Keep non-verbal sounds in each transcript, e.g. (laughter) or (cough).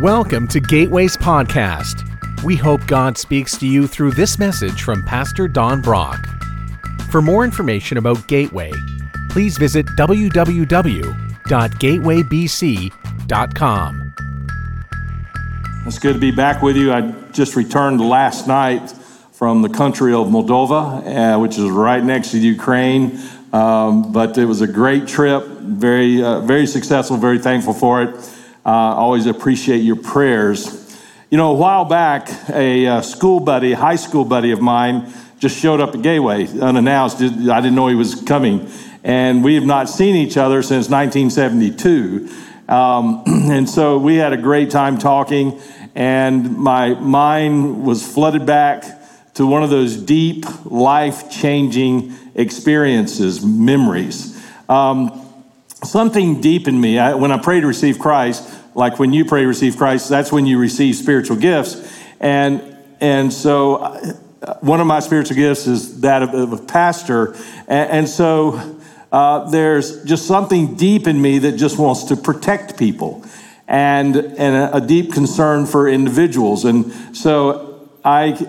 Welcome to Gateways Podcast. We hope God speaks to you through this message from Pastor Don Brock. For more information about Gateway, please visit www.gatewaybc.com. It's good to be back with you. I just returned last night from the country of Moldova, uh, which is right next to Ukraine. Um, but it was a great trip, very, uh, very successful, very thankful for it. Uh, always appreciate your prayers. You know, a while back, a uh, school buddy, high school buddy of mine, just showed up at Gateway unannounced. I didn't know he was coming. And we have not seen each other since 1972. Um, (clears throat) and so we had a great time talking, and my mind was flooded back to one of those deep, life changing experiences, memories. Um, something deep in me, I, when I pray to receive Christ, like when you pray receive Christ, that's when you receive spiritual gifts. And, and so uh, one of my spiritual gifts is that of, a pastor. And, and so uh, there's just something deep in me that just wants to protect people and, and a, a deep concern for individuals. And so I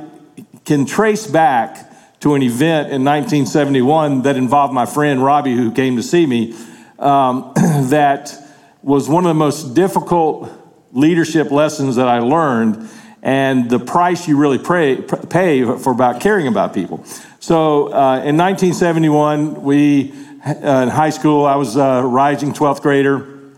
can trace back to an event in 1971 that involved my friend Robbie, who came to see me, um, (clears throat) that was one of the most difficult leadership lessons that I learned, and the price you really pray, pay for about caring about people. So uh, in 1971, we uh, in high school, I was a rising 12th grader,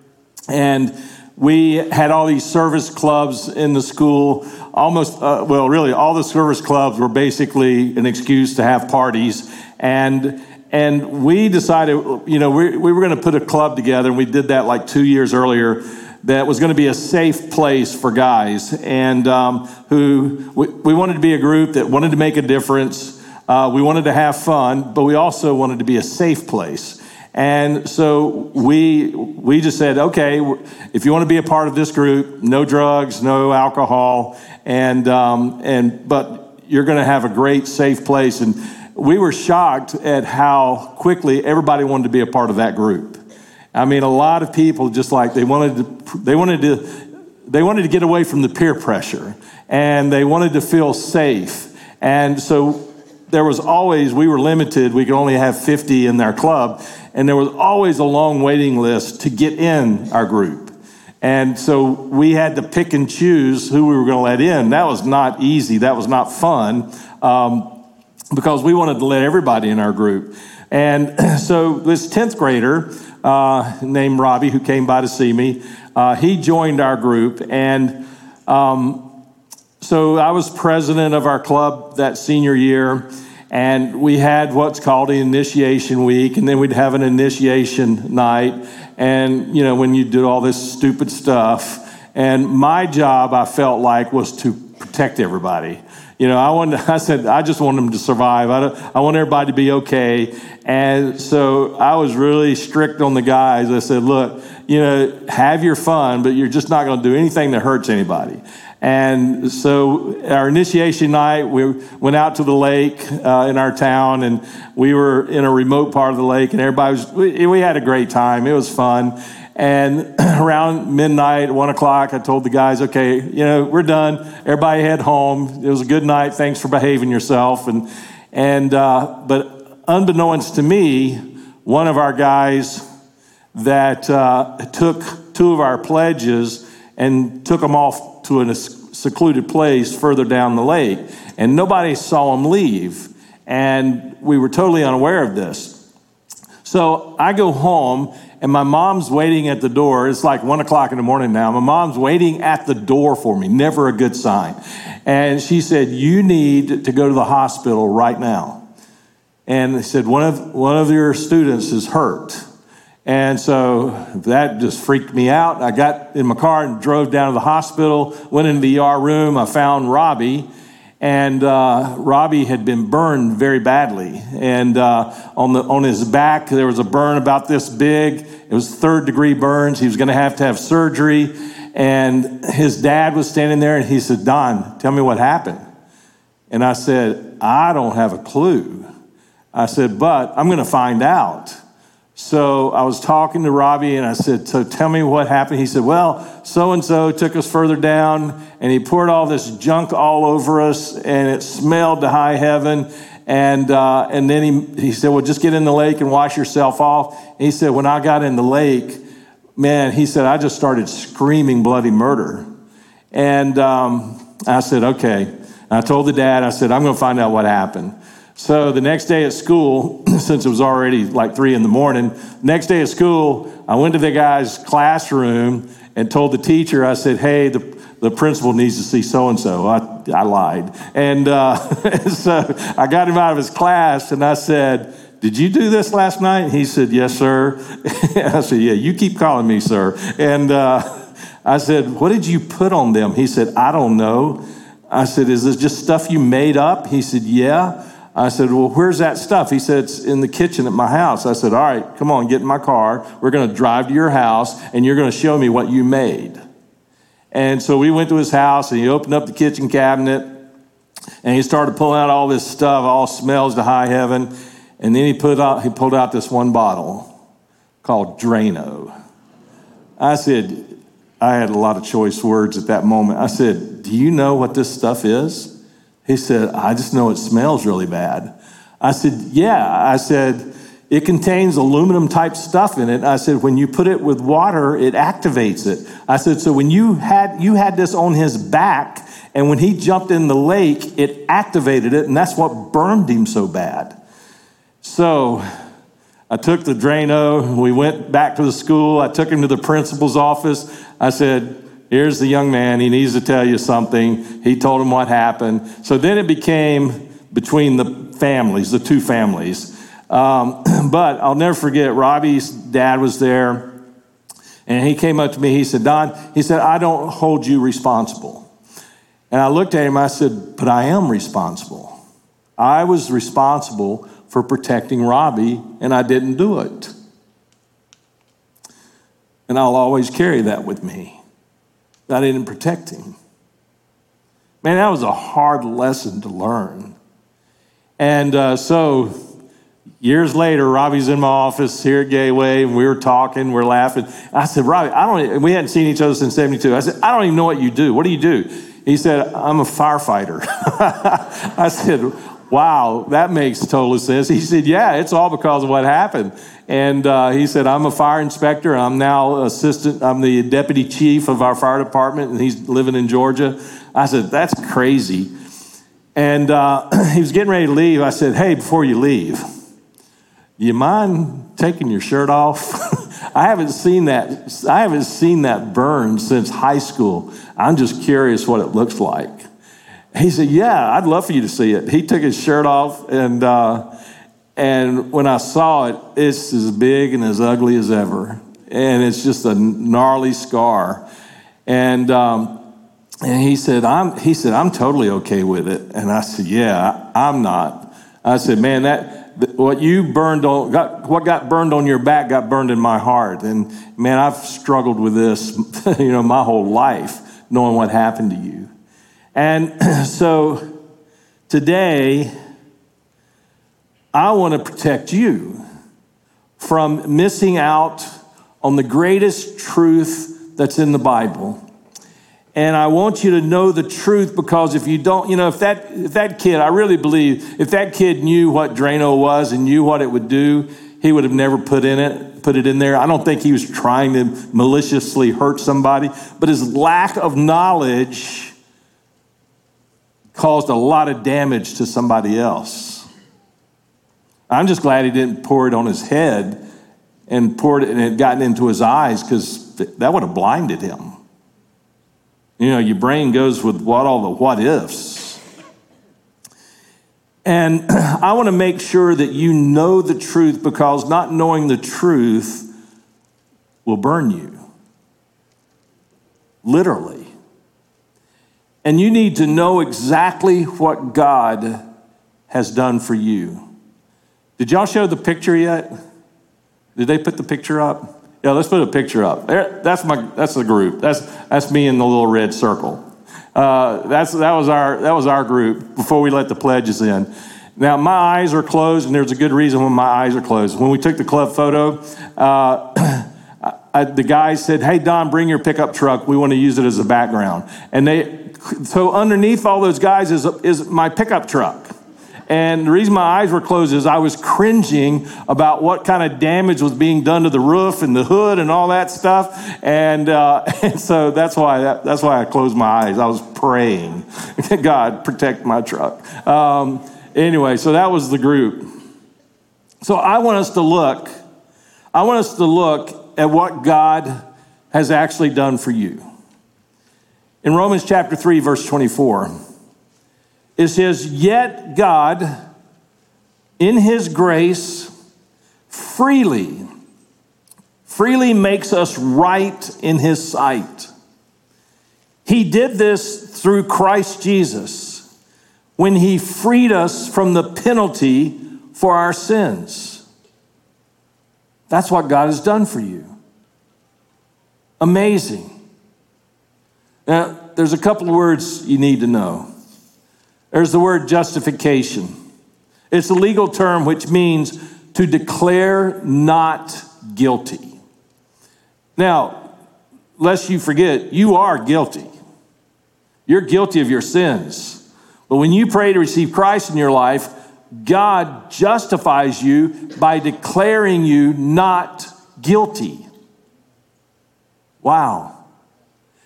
and we had all these service clubs in the school. Almost, uh, well, really, all the service clubs were basically an excuse to have parties, and and we decided, you know, we, we were going to put a club together, and we did that like two years earlier. That was going to be a safe place for guys, and um, who we, we, wanted to be a group that wanted to make a difference. Uh, we wanted to have fun, but we also wanted to be a safe place. And so we we just said, okay, if you want to be a part of this group, no drugs, no alcohol, and um, and but you're going to have a great safe place and we were shocked at how quickly everybody wanted to be a part of that group. I mean, a lot of people just like they wanted to, they wanted to, they wanted to get away from the peer pressure and they wanted to feel safe. And so there was always, we were limited, we could only have 50 in our club, and there was always a long waiting list to get in our group. And so we had to pick and choose who we were going to let in. That was not easy, that was not fun. Um, because we wanted to let everybody in our group. And (clears throat) so this 10th grader uh, named Robbie, who came by to see me, uh, he joined our group. And um, so I was president of our club that senior year. And we had what's called an initiation week, and then we'd have an initiation night. And, you know, when you do all this stupid stuff. And my job, I felt like, was to protect everybody. You know, I wanted, (laughs) I said, I just want them to survive. I, I want everybody to be okay. And so I was really strict on the guys. I said, look, you know, have your fun, but you're just not going to do anything that hurts anybody. And so our initiation night, we went out to the lake uh, in our town, and we were in a remote part of the lake, and everybody was, we, we had a great time. It was fun. And (clears throat) around midnight, one o'clock, I told the guys, okay, you know, we're done. Everybody head home. It was a good night. Thanks for behaving yourself. And, and, uh, but unbeknownst to me, one of our guys that uh, took two of our pledges and took them off to a secluded place further down the lake. And nobody saw him leave. And we were totally unaware of this. So I go home and my mom's waiting at the door. It's like one o'clock in the morning now. My mom's waiting at the door for me, never a good sign. And she said, You need to go to the hospital right now. And they said, One of, one of your students is hurt. And so that just freaked me out. I got in my car and drove down to the hospital, went into the ER room. I found Robbie and uh, Robbie had been burned very badly. And uh, on, the, on his back, there was a burn about this big. It was third degree burns. He was going to have to have surgery. And his dad was standing there and he said, Don, tell me what happened. And I said, I don't have a clue. I said, but I'm going to find out. So I was talking to Robbie and I said, So tell me what happened. He said, Well, so and so took us further down and he poured all this junk all over us and it smelled to high heaven. And, uh, and then he, he said, Well, just get in the lake and wash yourself off. And he said, When I got in the lake, man, he said, I just started screaming bloody murder. And um, I said, Okay. I told the dad, I said, I'm going to find out what happened. So the next day at school, since it was already like three in the morning, next day of school, I went to the guy's classroom and told the teacher, I said, hey, the, the principal needs to see so and so. I lied. And uh, (laughs) so I got him out of his class and I said, did you do this last night? And he said, yes, sir. (laughs) I said, yeah, you keep calling me, sir. And uh, I said, what did you put on them? He said, I don't know. I said, is this just stuff you made up? He said, yeah. I said, Well, where's that stuff? He said, It's in the kitchen at my house. I said, All right, come on, get in my car. We're going to drive to your house and you're going to show me what you made. And so we went to his house and he opened up the kitchen cabinet and he started pulling out all this stuff, all smells to high heaven. And then he, put out, he pulled out this one bottle called Drano. I said, I had a lot of choice words at that moment. I said, Do you know what this stuff is? He said, I just know it smells really bad. I said, Yeah. I said, it contains aluminum type stuff in it. I said, when you put it with water, it activates it. I said, so when you had you had this on his back, and when he jumped in the lake, it activated it, and that's what burned him so bad. So I took the Drano, we went back to the school. I took him to the principal's office. I said, Here's the young man. He needs to tell you something. He told him what happened. So then it became between the families, the two families. Um, (clears throat) but I'll never forget, Robbie's dad was there, and he came up to me. He said, Don, he said, I don't hold you responsible. And I looked at him, I said, But I am responsible. I was responsible for protecting Robbie, and I didn't do it. And I'll always carry that with me. I didn't protect him. Man, that was a hard lesson to learn. And uh, so, years later, Robbie's in my office here at Gateway, and we were talking, we're laughing. I said, Robbie, I don't, we hadn't seen each other since 72. I said, I don't even know what you do. What do you do? He said, I'm a firefighter. (laughs) I said, wow, that makes total sense. He said, yeah, it's all because of what happened. And uh, he said, I'm a fire inspector. I'm now assistant, I'm the deputy chief of our fire department, and he's living in Georgia. I said, that's crazy. And uh, (clears throat) he was getting ready to leave. I said, hey, before you leave, you mind taking your shirt off? (laughs) I haven't seen that. I haven't seen that burn since high school. I'm just curious what it looks like. He said, "Yeah, I'd love for you to see it." He took his shirt off, and uh, and when I saw it, it's as big and as ugly as ever, and it's just a gnarly scar. And um, and he said, "I'm," he said, "I'm totally okay with it." And I said, "Yeah, I'm not." I said, "Man, that." What you burned on, got, what got burned on your back got burned in my heart. And man, I've struggled with this, (laughs) you know, my whole life, knowing what happened to you. And (clears throat) so today, I want to protect you from missing out on the greatest truth that's in the Bible. And I want you to know the truth because if you don't, you know, if that if that kid, I really believe if that kid knew what Drano was and knew what it would do, he would have never put in it, put it in there. I don't think he was trying to maliciously hurt somebody, but his lack of knowledge caused a lot of damage to somebody else. I'm just glad he didn't pour it on his head and poured it and it gotten into his eyes because that would have blinded him. You know, your brain goes with what all the what ifs. And (clears throat) I want to make sure that you know the truth because not knowing the truth will burn you. Literally. And you need to know exactly what God has done for you. Did y'all show the picture yet? Did they put the picture up? Yeah, let's put a picture up. There, that's my that's the group. That's that's me in the little red circle. Uh, that's that was our that was our group before we let the pledges in. Now, my eyes are closed, and there's a good reason when my eyes are closed. When we took the club photo, uh, (clears throat) I, the guy said, Hey, Don, bring your pickup truck. We want to use it as a background. And they, so underneath all those guys is, is my pickup truck. And the reason my eyes were closed is I was cringing about what kind of damage was being done to the roof and the hood and all that stuff. And, uh, (laughs) and so that's why, that, that's why I closed my eyes. I was praying, (laughs) God, protect my truck. Um, anyway, so that was the group. So I want us to look, I want us to look at what God has actually done for you. In Romans chapter 3, verse 24, it says, Yet God, in his grace, freely, freely makes us right in his sight. He did this through Christ Jesus when he freed us from the penalty for our sins. That's what God has done for you. Amazing. Now, there's a couple of words you need to know. There's the word justification. It's a legal term which means to declare not guilty. Now, lest you forget, you are guilty. You're guilty of your sins. But when you pray to receive Christ in your life, God justifies you by declaring you not guilty. Wow.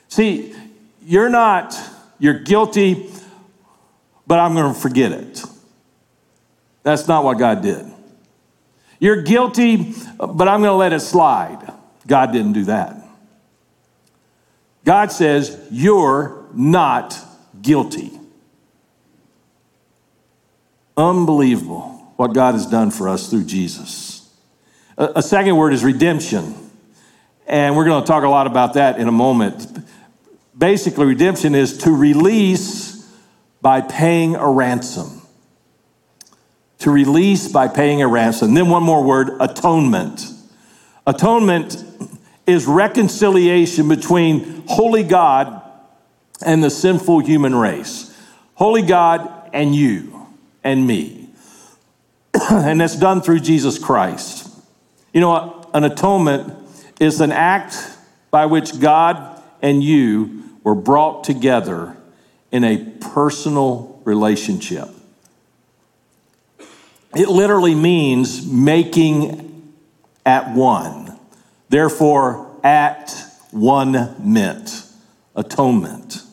See, you're not, you're guilty but I'm going to forget it. That's not what God did. You're guilty, but I'm going to let it slide. God didn't do that. God says, You're not guilty. Unbelievable what God has done for us through Jesus. A, second word is redemption. And we're going to talk a lot about that in a moment. Basically, redemption is to release by paying a ransom. To release by paying a ransom. then one more word atonement. Atonement is reconciliation between holy God and the sinful human race. Holy God and you and me. (clears throat) and that's done through Jesus Christ. You know, an atonement is an act by which God and you were brought together in a personal relationship. It literally means making at one. Therefore, at one meant atonement.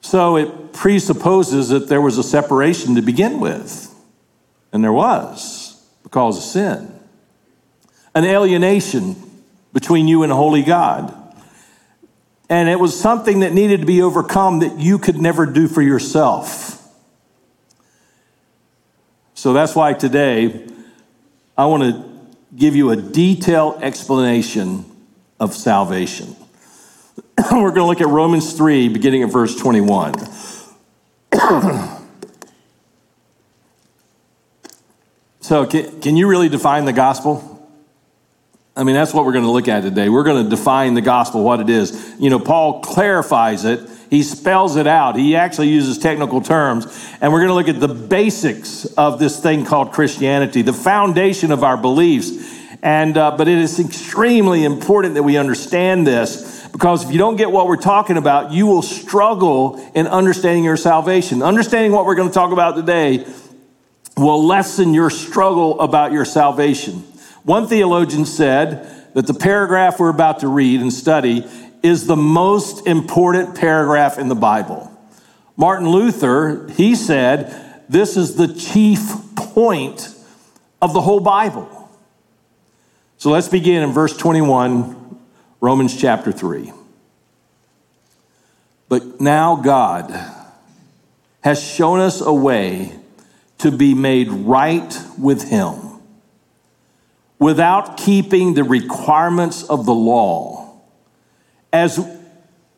So it presupposes that there was a separation to begin with, and there was because of sin. An alienation between you and holy God. And it was something that needed to be overcome that you could never do for yourself. So that's why today I want to give you a detailed explanation of salvation. (clears throat) We're going to look at Romans 3, beginning at verse 21. (clears throat) so, can, can you really define the gospel? I mean, that's what we're going to look at today. We're going to define the gospel, what it is. You know, Paul clarifies it, he spells it out, he actually uses technical terms. And we're going to look at the basics of this thing called Christianity, the foundation of our beliefs. And, uh, but it is extremely important that we understand this because if you don't get what we're talking about, you will struggle in understanding your salvation. Understanding what we're going to talk about today will lessen your struggle about your salvation. One theologian said that the paragraph we're about to read and study is the most important paragraph in the Bible. Martin Luther, he said, this is the chief point of the whole Bible. So let's begin in verse 21, Romans chapter 3. But now God has shown us a way to be made right with Him without keeping the requirements of the law, as,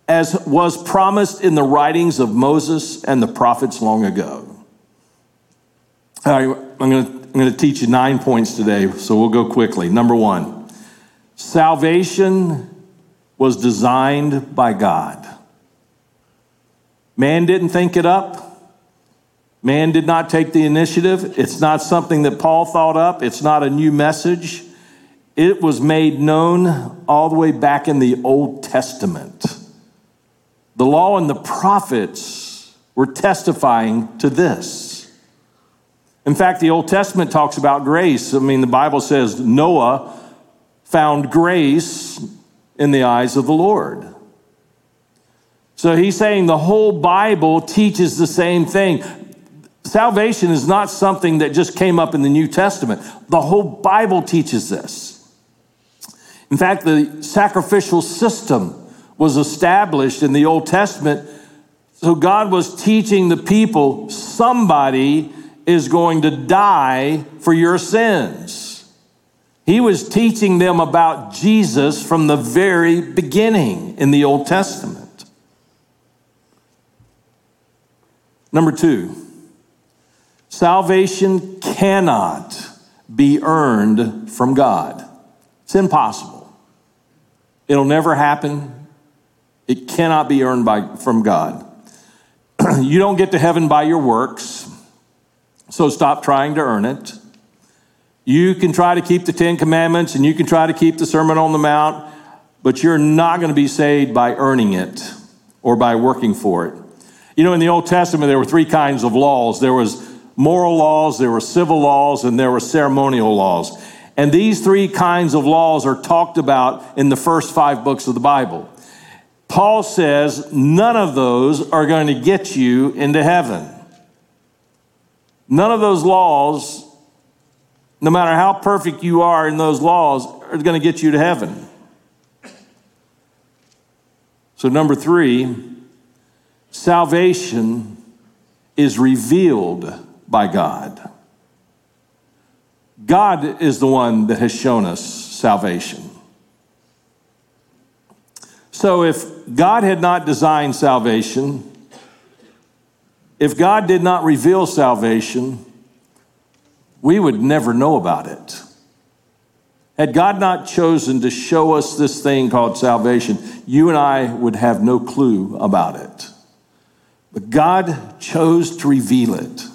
as was promised in the writings of Moses and the prophets long ago. All right, I'm going to I'm going to teach you nine points today, so we'll go quickly. Number one, salvation was designed by God. Man didn't think it up, Man did not take the initiative. It's not something that Paul thought up. It's not a new message. It was made known all the way back in the Old Testament. The law and the prophets were testifying to this. In fact, the Old Testament talks about grace. I mean, the Bible says Noah found grace in the eyes of the Lord. So he's saying the whole Bible teaches the same thing. Salvation is not something that just came up in the New Testament. The whole Bible teaches this. In fact, the sacrificial system was established in the Old Testament. So God was teaching the people somebody is going to die for your sins. He was teaching them about Jesus from the very beginning in the Old Testament. Number two, salvation cannot be earned from God. It's impossible. It'll never happen. It cannot be earned by, from God. (clears throat) you don't get to heaven by your works, so stop trying to earn it. You can try to keep the Ten Commandments and you can try to keep the Sermon on the Mount, but you're not going to be saved by earning it or by working for it. You know, in the Old Testament, there were three kinds of laws there was moral laws, there were civil laws, and there were ceremonial laws. And these three kinds of laws are talked about in the first five books of the Bible. Paul says none of those are going to get you into heaven. None of those laws, no matter how perfect you are in those laws, are going to get you to heaven. So, number three, salvation is revealed by God. God is the one that has shown us salvation. So if God had not designed salvation, if God did not reveal salvation, we would never know about it. Had God not chosen to show us this thing called salvation, you and I would have no clue about it. But God chose to reveal it,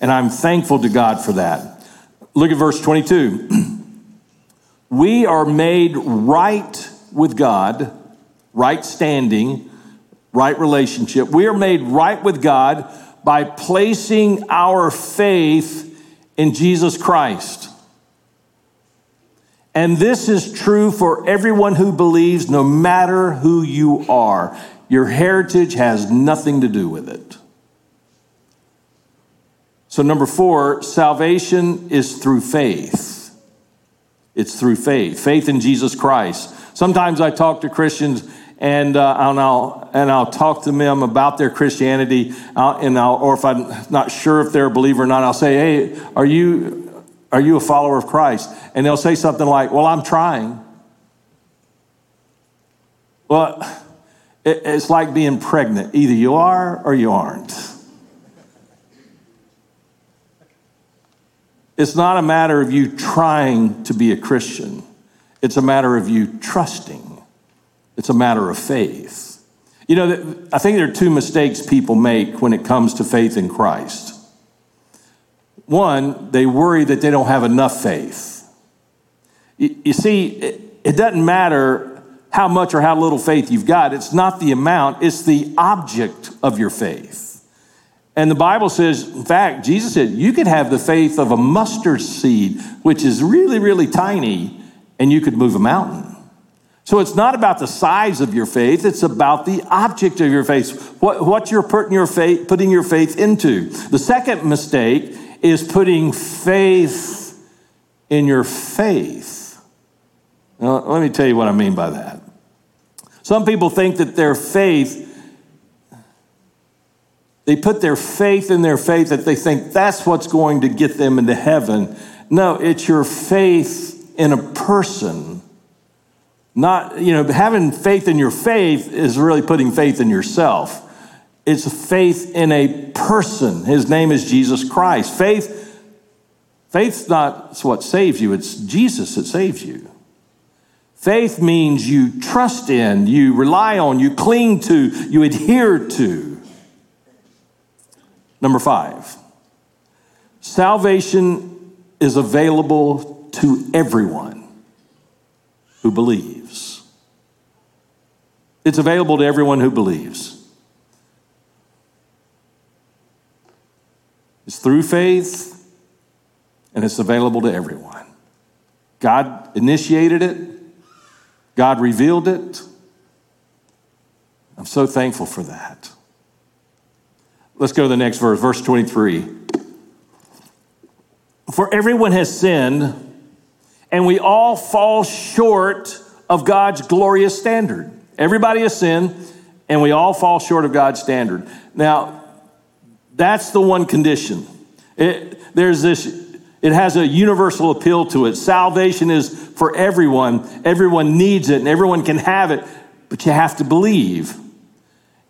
and I'm thankful to God for that. Look at verse 22. (clears throat) we are made right with God right standing, right relationship. We are made right with God by placing our faith in Jesus Christ. And this is true for everyone who believes, no matter who you are. Your heritage has nothing to do with it. So, number four, salvation is through faith. It's through faith, faith in Jesus Christ. Sometimes I talk to Christians and, uh, and, I'll, and I'll talk to them about their Christianity, uh, and I'll, or if I'm not sure if they're a believer or not, I'll say, hey, are you, are you a follower of Christ? And they'll say something like, well, I'm trying. Well, it, it's like being pregnant. Either you are or you aren't. It's not a matter of you trying to be a Christian. It's a matter of you trusting it's a matter of faith. You know, I think there are two mistakes people make when it comes to faith in Christ. One, they worry that they don't have enough faith. You see, it doesn't matter how much or how little faith you've got, it's not the amount, it's the object of your faith. And the Bible says, in fact, Jesus said, you could have the faith of a mustard seed, which is really, really tiny, and you could move a mountain. So it's not about the size of your faith, it's about the object of your faith, what, what you're putting your, faith, putting your faith into. The second mistake is putting faith in your faith. Now, let me tell you what I mean by that. Some people think that their faith, they put their faith in their faith that they think that's what's going to get them into heaven. No, it's your faith in a person not, you know, having faith in your faith is really putting faith in yourself. It's faith in a person. His name is Jesus Christ. Faith, faith's not what saves you, it's Jesus that saves you. Faith means you trust in, you rely on, you cling to, you adhere to. Number five, Salvation is available to everyone who believes. It's available to everyone who believes. It's through faith and it's available to everyone. God initiated it, God revealed it. I'm so thankful for that. Let's go to the next verse, verse 23. For everyone has sinned, and we all fall short of God's glorious standard. Everybody has sinned, and we all fall short of God's standard. Now, that's the one condition. It, there's this it has a universal appeal to it. Salvation is for everyone. Everyone needs it and everyone can have it, but you have to believe.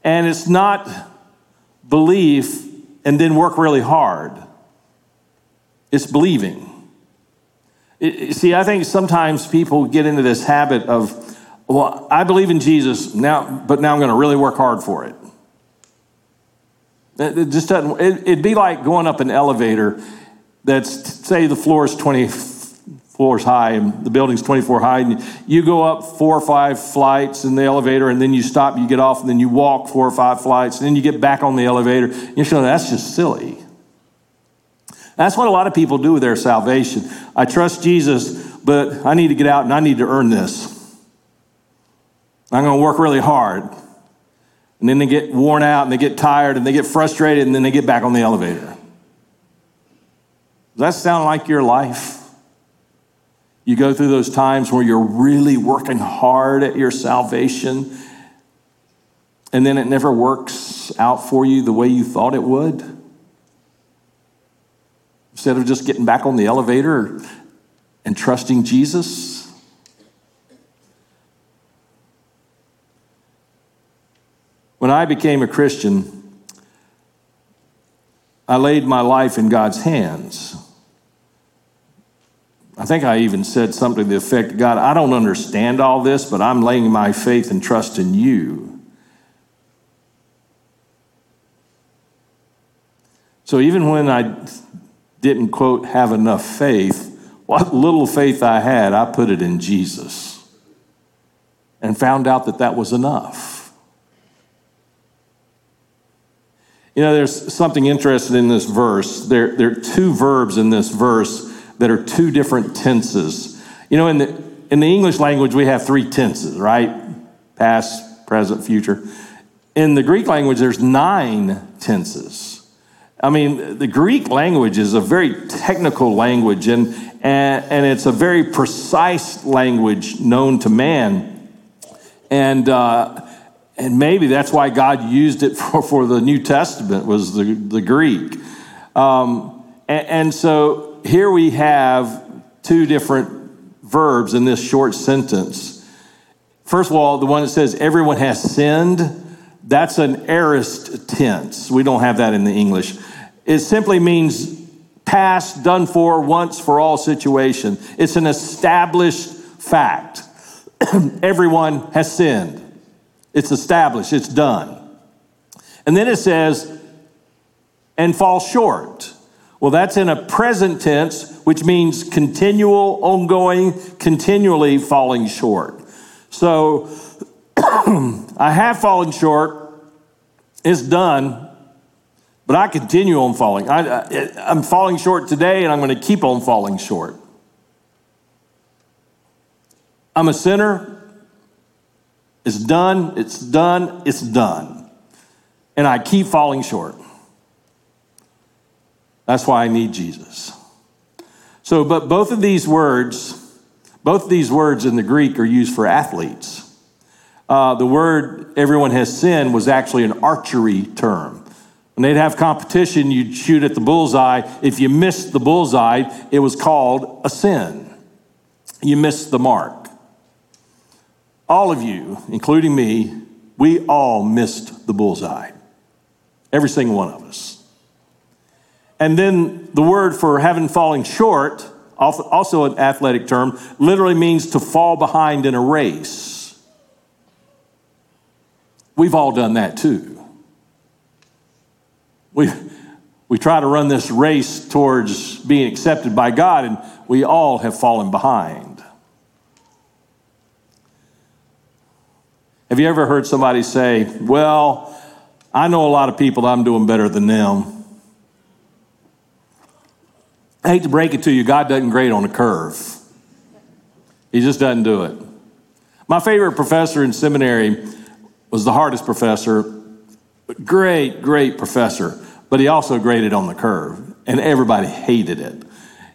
And it's not belief and then work really hard, it's believing. It, see, I think sometimes people get into this habit of, well, I believe in Jesus now, but now I'm going to really work hard for it. It just doesn't, it'd be like going up an elevator that's say the floor is 20 floors high and the building's 24 high and you go up four or five flights in the elevator and then you stop you get off and then you walk four or five flights and then you get back on the elevator you're saying that's just silly. That's what a lot of people do with their salvation. I trust jesus but i need to get out and i need to earn this. I'm going to work really hard. And then they get worn out and they get tired and they get frustrated and then they get back on the elevator. Does that sound like your life? You go through those times where you're really working hard at your salvation, and then it never works out for you the way you thought it would? Instead of just getting back on the elevator and trusting Jesus? When I became a Christian, I laid my life in God's hands. I think I even said something to the effect God, I don't understand all this, but I'm laying my faith and trust in you. So even when I didn't, quote, have enough faith, what little faith I had, I put it in Jesus and found out that that was enough. You know, there's something interesting in this verse. There, there are two verbs in this verse that are two different tenses. You know, in the, in the English language, we have three tenses, right? Past, present, future. In the Greek language, there's nine tenses. I mean, the Greek language is a very technical language, and, and, and it's a very precise language known to man. And, uh, and maybe that's why God used it (laughs) for, for the New Testament was the, the Greek. Um, and, and so here we have two different verbs in this short sentence. First of all, the one that says everyone has sinned, that's an aorist tense. We don't have that in the English. It simply means past, done for, once for all situation. It's an established fact. (clears throat) everyone has sinned. It's established, it's done. And then it says, and fall short. Well, that's in a present tense, which means continual, ongoing, continually falling short. So I have fallen short, it's done, but I continue on falling. I, am falling short today, and I'm going to keep on falling short. I'm a sinner. It's done, it's done, it's done. And I keep falling short. That's why I need Jesus. So, but both of these words, both of these words in the Greek are used for athletes. Uh, the word everyone has sinned was actually an archery term. When they'd have competition, you'd shoot at the bullseye. If you missed the bullseye, it was called a sin. You missed the mark. All of you, including me, we all missed the bullseye. Every single one of us. And then the word for having falling short, also an athletic term, literally means to fall behind in a race. We've all done that too. We, We try to run this race towards being accepted by God, and we all have fallen behind. Have you ever heard somebody say, Well, I know a lot of people I'm doing better than them? I hate to break it to you, God doesn't grade on a curve. He just doesn't do it. My favorite professor in seminary was the hardest professor, great, great professor, but he also graded on the curve, and everybody hated it.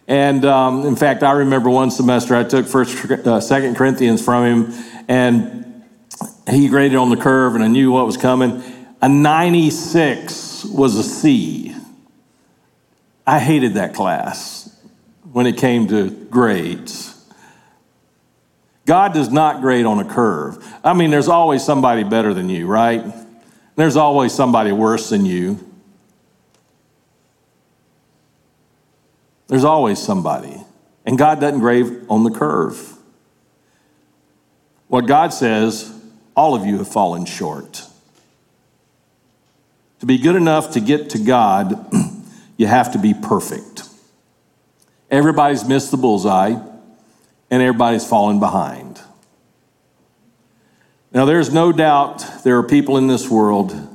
And um, in fact, I remember one semester I took First, uh, Second Corinthians from him, and he graded on the curve, and I knew what was coming. A 96 was a C. I hated that class when it came to grades. God does not grade on a curve. I mean, there's always somebody better than you, right? There's always somebody worse than you. There's always somebody. And God doesn't grade on the curve. What God says, all of you have fallen short. To be good enough to get to God, (clears throat) you have to be perfect. Everybody's missed the bullseye, and everybody's fallen behind. Now, there's no doubt there are people in this world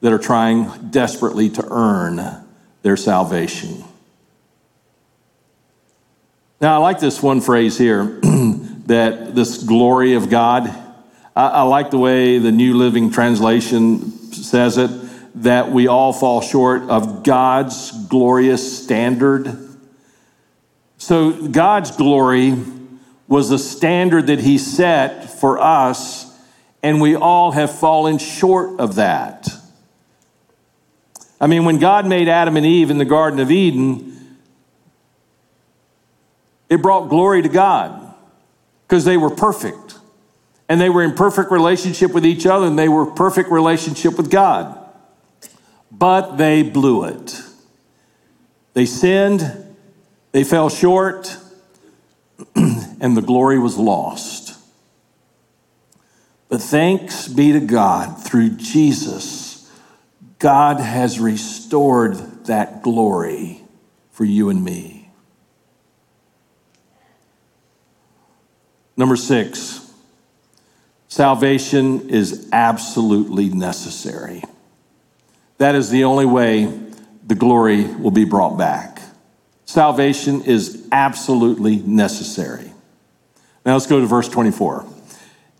that are trying desperately to earn their salvation. Now, I like this one phrase here (clears throat) that this glory of God. I, I like the way the New Living Translation says it that we all fall short of God's glorious standard. So, God's glory was a standard that He set for us, and we all have fallen short of that. I mean, when God made Adam and Eve in the Garden of Eden, it brought glory to God because they were perfect. And they were in perfect relationship with each other, and they were perfect relationship with God but they blew it. They sinned, they fell short, (clears throat) and the glory was lost. But thanks be to God, through Jesus, God has restored that glory for you and me. Number six, salvation is absolutely necessary. That is the only way the glory will be brought back. Salvation is absolutely necessary. Now let's go to verse 24.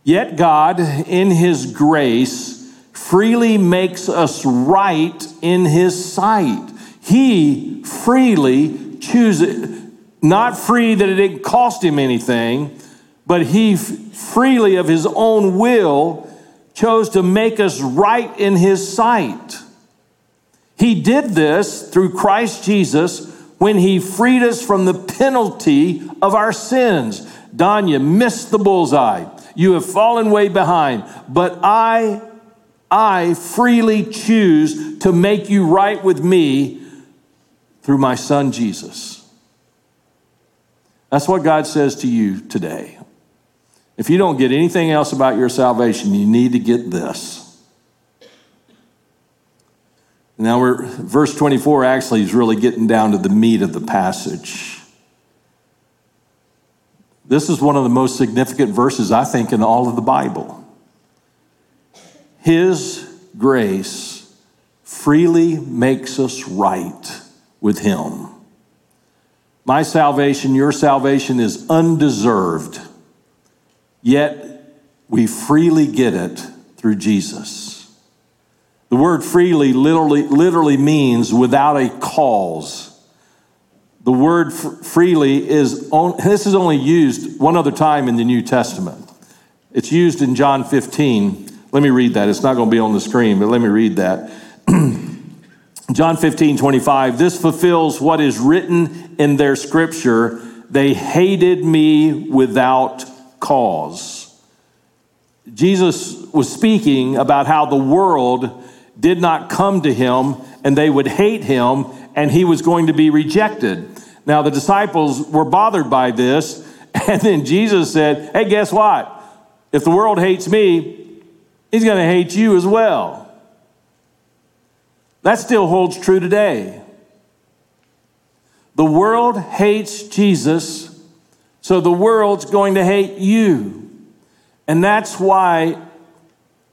Yet God, in his grace, freely makes us right in his sight. He freely chooses, not free that it didn't cost him anything, but he freely of his own will chose to make us right in his sight. He did this through Christ Jesus when he freed us from the penalty of our sins. Don, you missed the bullseye. You have fallen way behind. But I, I freely choose to make you right with me through my son Jesus. That's what God says to you today. If you don't get anything else about your salvation, you need to get this. Now, we're, verse 24 actually is really getting down to the meat of the passage. This is one of the most significant verses, I think, in all of the Bible. His grace freely makes us right with Him. My salvation, your salvation is undeserved, yet we freely get it through Jesus. The word freely literally, literally means without a cause. The word freely is, on, this is only used one other time in the New Testament. It's used in John 15. Let me read that. It's not going to be on the screen, but let me read that. (clears throat) John 15, 25. This fulfills what is written in their scripture. They hated me without cause. Jesus was speaking about how the world did not come to him and they would hate him and he was going to be rejected. Now, the disciples were bothered by this. (laughs) And then Jesus said, Hey, guess what? If the world hates me, he's going to hate you as well. That still holds true today. The world hates Jesus, so the world's going to hate you. And that's why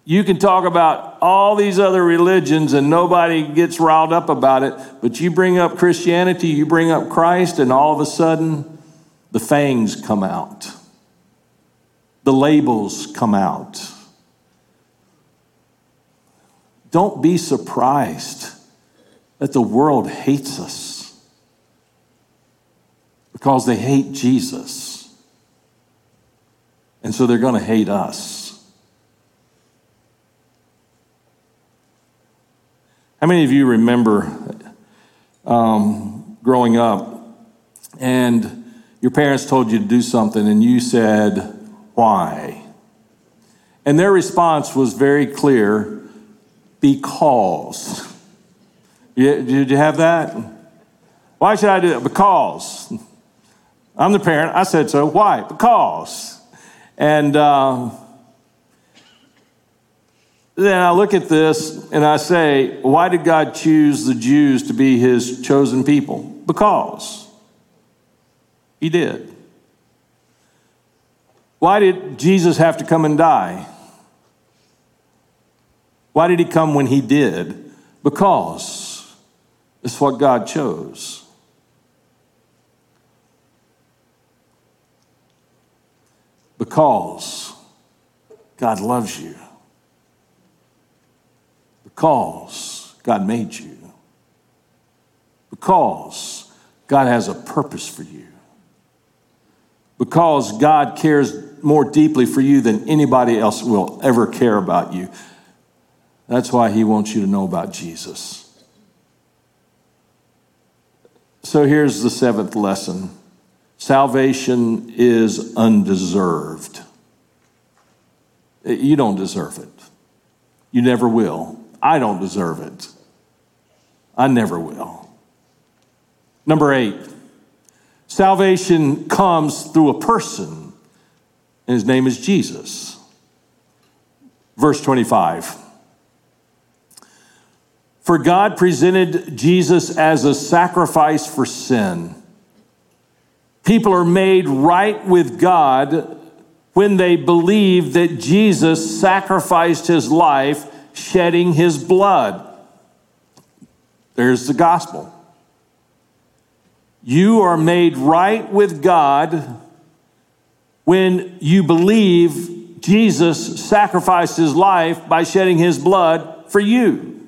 you can talk about all these other religions and nobody gets riled up about it, but you bring up Christianity, you bring up Christ, and all of a sudden the fangs come out, the labels come out. Don't be surprised that the world hates us because they hate Jesus. And so they're going to hate us. How many of you remember um, growing up and your parents told you to do something and you said, Why? And their response was very clear because. Did you have that? Why should I do that? Because. I'm the parent. I said so. Why? Because. And uh, then I look at this and I say, why did God choose the Jews to be his chosen people? Because. He did. Why did Jesus have to come and die? Why did he come when he did? Because it's what God chose. Because God loves you. Because God made you. Because God has a purpose for you. Because God cares more deeply for you than anybody else will ever care about you. That's why he wants you to know about Jesus. So here's the seventh lesson salvation is undeserved. You don't deserve it. You never will. I don't deserve it. I never will. Number eight, salvation comes through a person, and his name is Jesus. Verse 25. For God presented Jesus as a sacrifice for sin. People are made right with God when they believe that Jesus sacrificed his life, shedding his blood. There's the gospel. You are made right with God when you believe Jesus sacrificed his life by shedding his blood for you.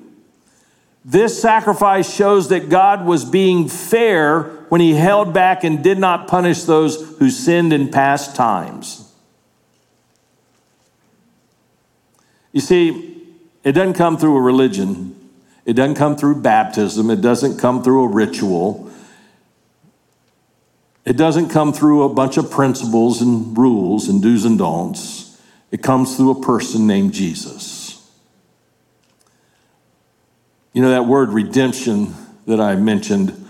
This sacrifice shows that God was being fair when he held back and did not punish those who sinned in past times. You see, it doesn't come through a religion, it doesn't come through baptism, it doesn't come through a ritual. It doesn't come through a bunch of principles and rules and do's and don'ts. It comes through a person named Jesus. You know, that word redemption that I mentioned,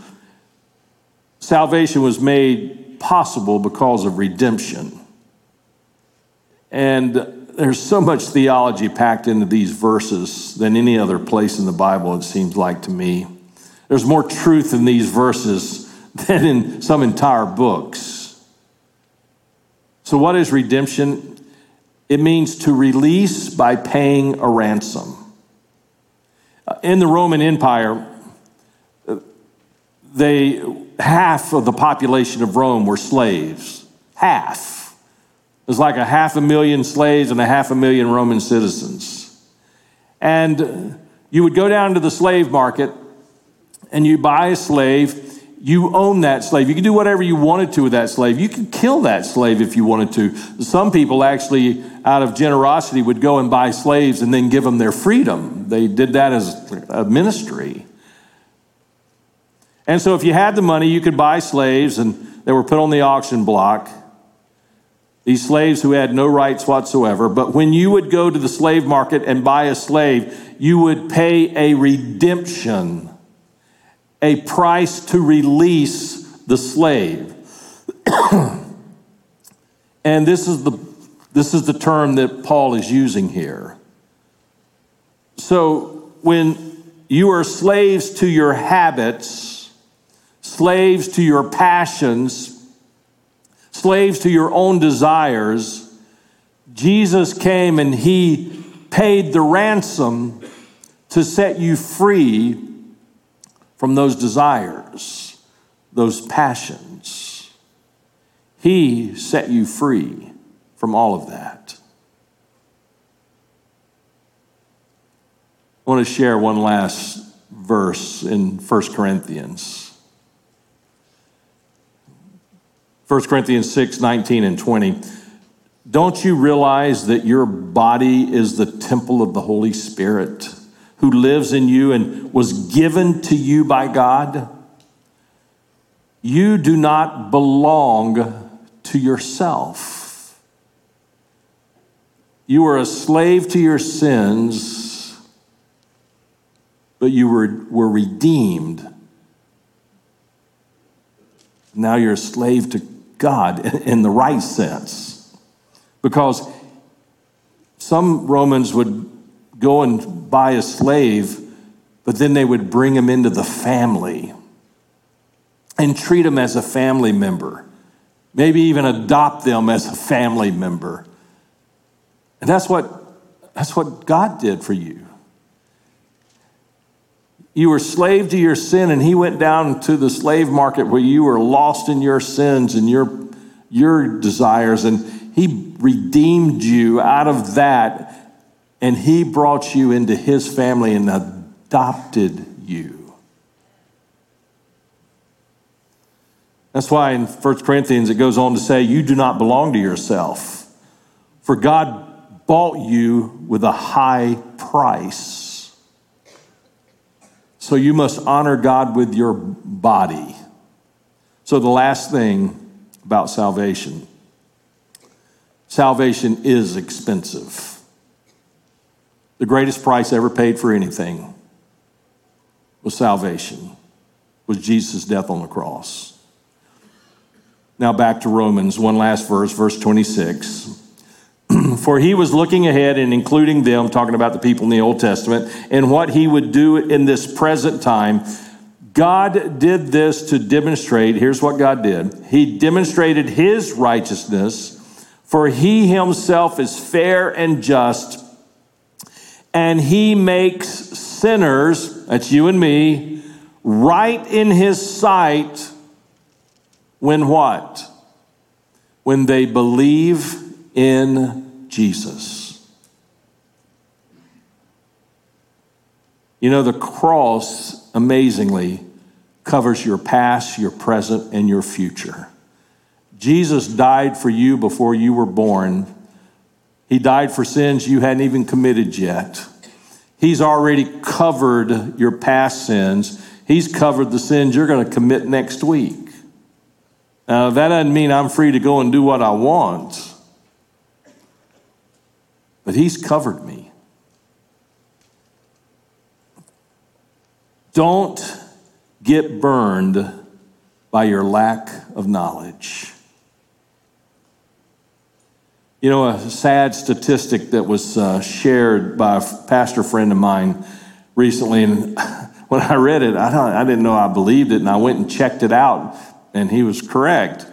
salvation was made possible because of redemption. And there's so much theology packed into these verses than any other place in the Bible, it seems like to me. There's more truth in these verses (laughs) than in some entire books. So, what is redemption? It means to release by paying a ransom. Uh, in the Roman Empire, uh, they half of the population of Rome were slaves. Half. Was like a half a million slaves and a half a million Roman citizens. And you would go down to the slave market and you buy a slave. You own that slave. You could do whatever you wanted to with that slave. You could kill that slave if you wanted to. Some people actually out of generosity, would go and buy slaves and then give them their freedom. They did that as a ministry. And so, if you had the money, you could buy slaves, and they were put on the auction block. These slaves who had no rights whatsoever. But when you would go to the slave market and buy a slave, you would pay a redemption, a price to release the slave. (clears throat) and this is the this is the term that Paul is using here. So when You are slaves to your habits, slaves to your passions, slaves to your own desires. Jesus came and he paid the ransom to set you free from those desires, those passions. He set you free from all of that. I want to share one last verse in 1 Corinthians. 1 Corinthians 6 19 and 20. Don't you realize that your body is the temple of the Holy Spirit who lives in you and was given to you by God? You do not belong to yourself. You are a slave to your sins but you were, were redeemed. Now you're a slave to God in the right sense. Because some Romans would go and buy a slave, but then they would bring him into the family and treat him as a family member, maybe even adopt them as a family member. And that's what, that's what God did for you. You were slave to your sin, and he went down to the slave market where you were lost in your sins and your, your desires, and he redeemed you out of that, and he brought you into his family and adopted you. That's why in 1 Corinthians it goes on to say, You do not belong to yourself, for God bought you with a high price. So you must honor God with your body. So, the last thing about salvation salvation is expensive. The greatest price ever paid for anything was salvation, was Jesus' death on the cross. Now back to Romans, one last verse, verse 26. (clears throat) For he was looking ahead and including them, talking about the people in the Old Testament, and what he would do in this present time. God did this to demonstrate, here's what God did. He demonstrated his righteousness, for he himself is fair and just, and he makes sinners, that's you and me, right in his sight when what? When they believe in Jesus. You know, the cross amazingly covers your past, your present, and your future. Jesus died for you before you were born. He died for sins you hadn't even committed yet. He's already covered your past sins. He's covered the sins you're going to commit next week. Now, that doesn't mean I'm free to go and do what I want but He's covered me. Don't get burned by your lack of knowledge. You know, a sad statistic that was uh, shared by a pastor friend of mine recently, and (laughs) when I read it, I, I didn't know I believed it, and I went and checked it out, and he was correct.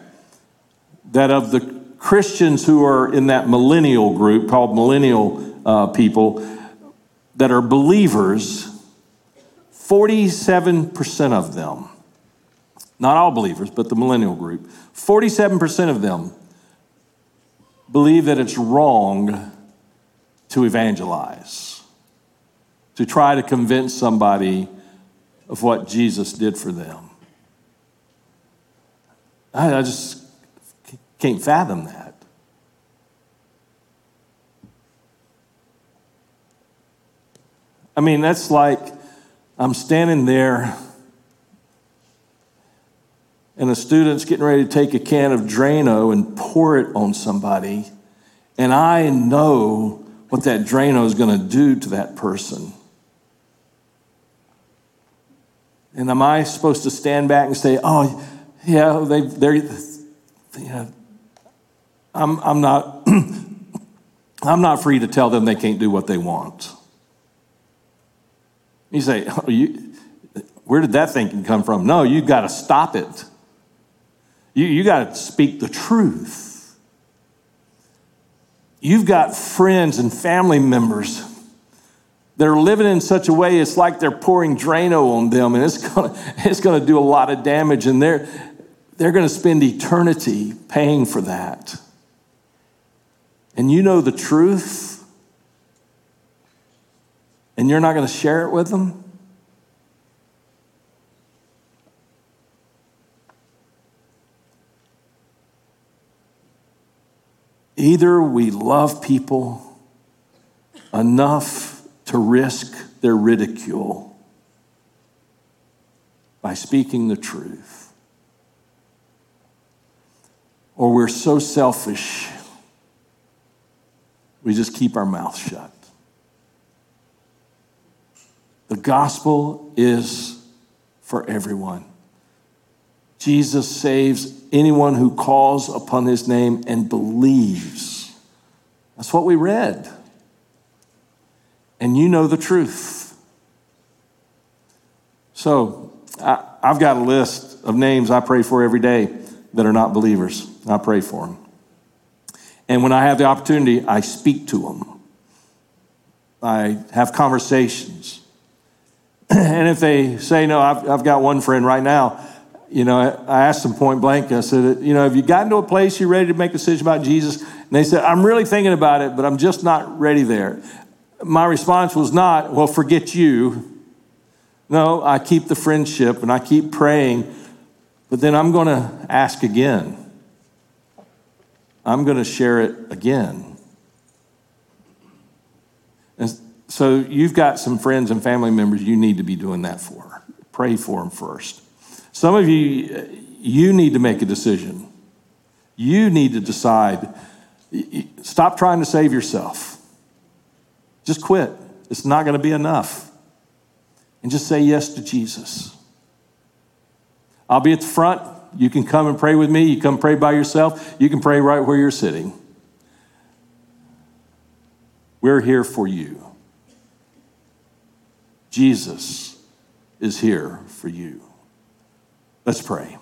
That of the Christians who are in that millennial group called millennial uh, people that are believers, 47% of them, not all believers, but the millennial group, 47% of them believe that it's wrong to evangelize, to try to convince somebody of what Jesus did for them. I, I just can't fathom that. I mean, that's like I'm standing there and a student's getting ready to take a can of Drano and pour it on somebody, and I know what that Drano is going to do to that person. And am I supposed to stand back and say, oh, yeah, they, they're, yeah, I'm, I'm not, (clears throat) I'm not free to tell them they can't do what they want. You say, (laughs) oh, you, where did that thinking come from? No, you've got to stop it. You, you got to speak the truth. You've got friends and family members that are living in such a way it's like they're pouring Drano on them, and it's (laughs) gonna, it's gonna do a lot of damage, and they're, they're gonna spend eternity paying for that. And you know the truth, and you're not gonna share it with them? Either we love people enough to risk their ridicule by speaking the truth, or we're so selfish we just keep our mouth shut. The gospel is for everyone. Jesus saves anyone who calls upon his name and believes. That's what we read. And you know the truth. So I, have got a list of names I pray for every day that are not believers. I pray for them. And when I have the opportunity, I speak to them. I have conversations. (clears throat) and if they say, no, I've, I've got one friend right now you know, I asked them point blank, I said, you know, have you gotten to a place you're ready to make a decision about Jesus? And they said, I'm really thinking about it, but I'm just not ready there. My response was not, well, forget you. No, I keep the friendship and I keep praying, but then I'm going to ask again. I'm going to share it again. And so you've got some friends and family members you need to be doing that for. Pray for them first. Some of you, you need to make a decision. You need to decide. Stop trying to save yourself. Just quit. It's not going to be enough. And just say yes to Jesus. I'll be at the front. You can come and pray with me. You come pray by yourself. You can pray right where you're sitting. We're here for you. Jesus is here for you. Let's pray.